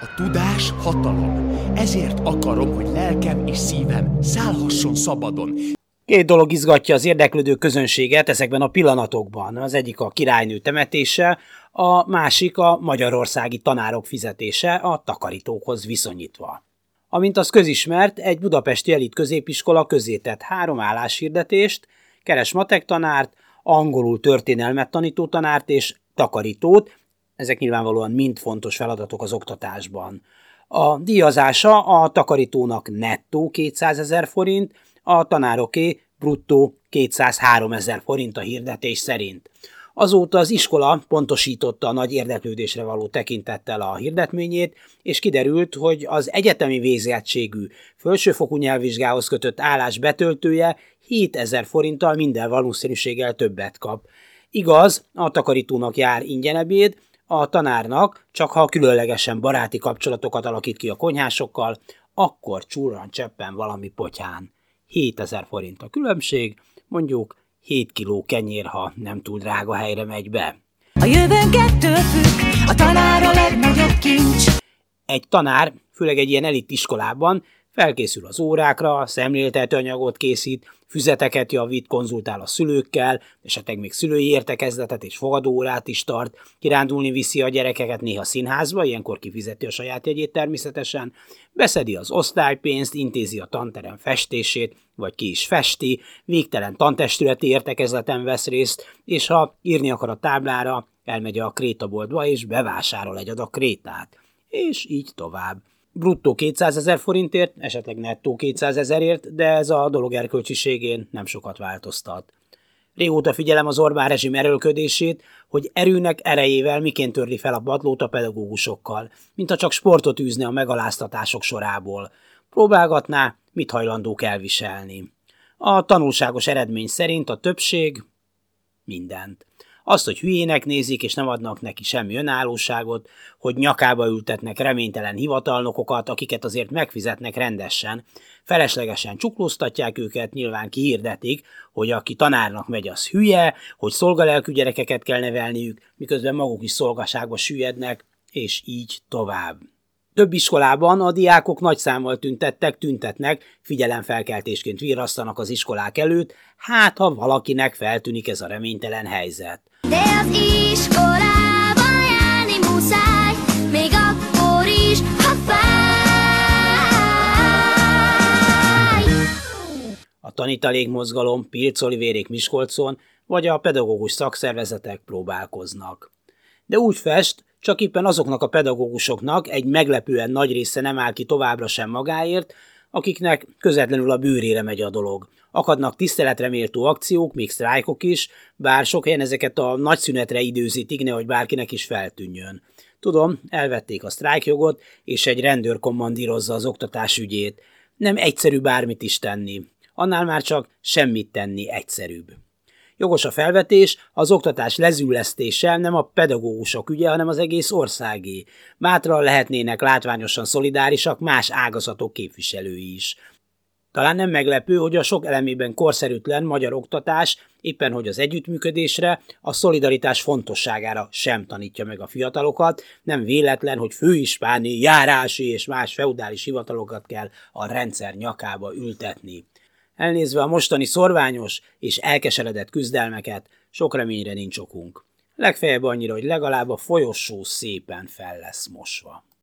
A tudás hatalom. Ezért akarom, hogy lelkem és szívem szállhasson szabadon. Két dolog izgatja az érdeklődő közönséget ezekben a pillanatokban. Az egyik a királynő temetése, a másik a magyarországi tanárok fizetése a takarítókhoz viszonyítva. Amint az közismert, egy budapesti elit középiskola közétett három álláshirdetést, keres matek tanárt, angolul történelmet tanító tanárt és takarítót, ezek nyilvánvalóan mind fontos feladatok az oktatásban. A díjazása a takarítónak nettó 200 ezer forint, a tanároké bruttó 203 ezer forint a hirdetés szerint. Azóta az iskola pontosította a nagy érdeklődésre való tekintettel a hirdetményét, és kiderült, hogy az egyetemi végzettségű felsőfokú nyelvvizsgához kötött állás betöltője 7000 forinttal minden valószínűséggel többet kap. Igaz, a takarítónak jár ingyenebéd, a tanárnak, csak ha különlegesen baráti kapcsolatokat alakít ki a konyhásokkal, akkor csúran cseppen valami potyán. 7000 forint a különbség, mondjuk 7 kiló kenyér, ha nem túl drága helyre megy be. A jövőnk ettől függ, a tanár a legnagyobb kincs. Egy tanár, főleg egy ilyen elit iskolában felkészül az órákra, szemléltető anyagot készít, füzeteket javít, konzultál a szülőkkel, esetleg még szülői értekezletet és fogadóórát is tart, kirándulni viszi a gyerekeket néha színházba, ilyenkor kifizeti a saját jegyét természetesen, beszedi az osztálypénzt, intézi a tanterem festését, vagy ki is festi, végtelen tantestületi értekezleten vesz részt, és ha írni akar a táblára, elmegy a krétaboltba és bevásárol egy adag krétát. És így tovább bruttó 200 ezer forintért, esetleg nettó 200 ezerért, de ez a dolog erkölcsiségén nem sokat változtat. Régóta figyelem az Orbán rezsim erőlködését, hogy erőnek erejével miként törli fel a padlót a pedagógusokkal, mint ha csak sportot űzne a megaláztatások sorából. Próbálgatná, mit hajlandók elviselni. A tanulságos eredmény szerint a többség mindent. Azt, hogy hülyének nézik, és nem adnak neki semmi önállóságot, hogy nyakába ültetnek reménytelen hivatalnokokat, akiket azért megfizetnek rendesen, feleslegesen csuklóztatják őket, nyilván kihirdetik, hogy aki tanárnak megy, az hülye, hogy szolgalelkű gyerekeket kell nevelniük, miközben maguk is szolgaságba süllyednek, és így tovább. Több iskolában a diákok nagy számmal tüntettek, tüntetnek, figyelemfelkeltésként virrasztanak az iskolák előtt, hát ha valakinek feltűnik ez a reménytelen helyzet. Tanítalék mozgalom, Pilcoli vérék Miskolcon, vagy a pedagógus szakszervezetek próbálkoznak. De úgy fest, csak éppen azoknak a pedagógusoknak egy meglepően nagy része nem áll ki továbbra sem magáért, akiknek közvetlenül a bőrére megy a dolog. Akadnak tiszteletre méltó akciók, még sztrájkok is, bár sok helyen ezeket a nagy szünetre időzítik, nehogy bárkinek is feltűnjön. Tudom, elvették a sztrájkjogot, és egy rendőr kommandírozza az oktatás ügyét. Nem egyszerű bármit is tenni. Annál már csak semmit tenni egyszerűbb. Jogos a felvetés, az oktatás lezüllesztése nem a pedagógusok ügye, hanem az egész országé. Bátran lehetnének látványosan szolidárisak más ágazatok képviselői is. Talán nem meglepő, hogy a sok elemében korszerűtlen magyar oktatás éppen hogy az együttműködésre, a szolidaritás fontosságára sem tanítja meg a fiatalokat, nem véletlen, hogy főispáni, járási és más feudális hivatalokat kell a rendszer nyakába ültetni. Elnézve a mostani szorványos és elkeseredett küzdelmeket, sok reményre nincs okunk. Legfeljebb annyira, hogy legalább a folyosó szépen fel lesz mosva.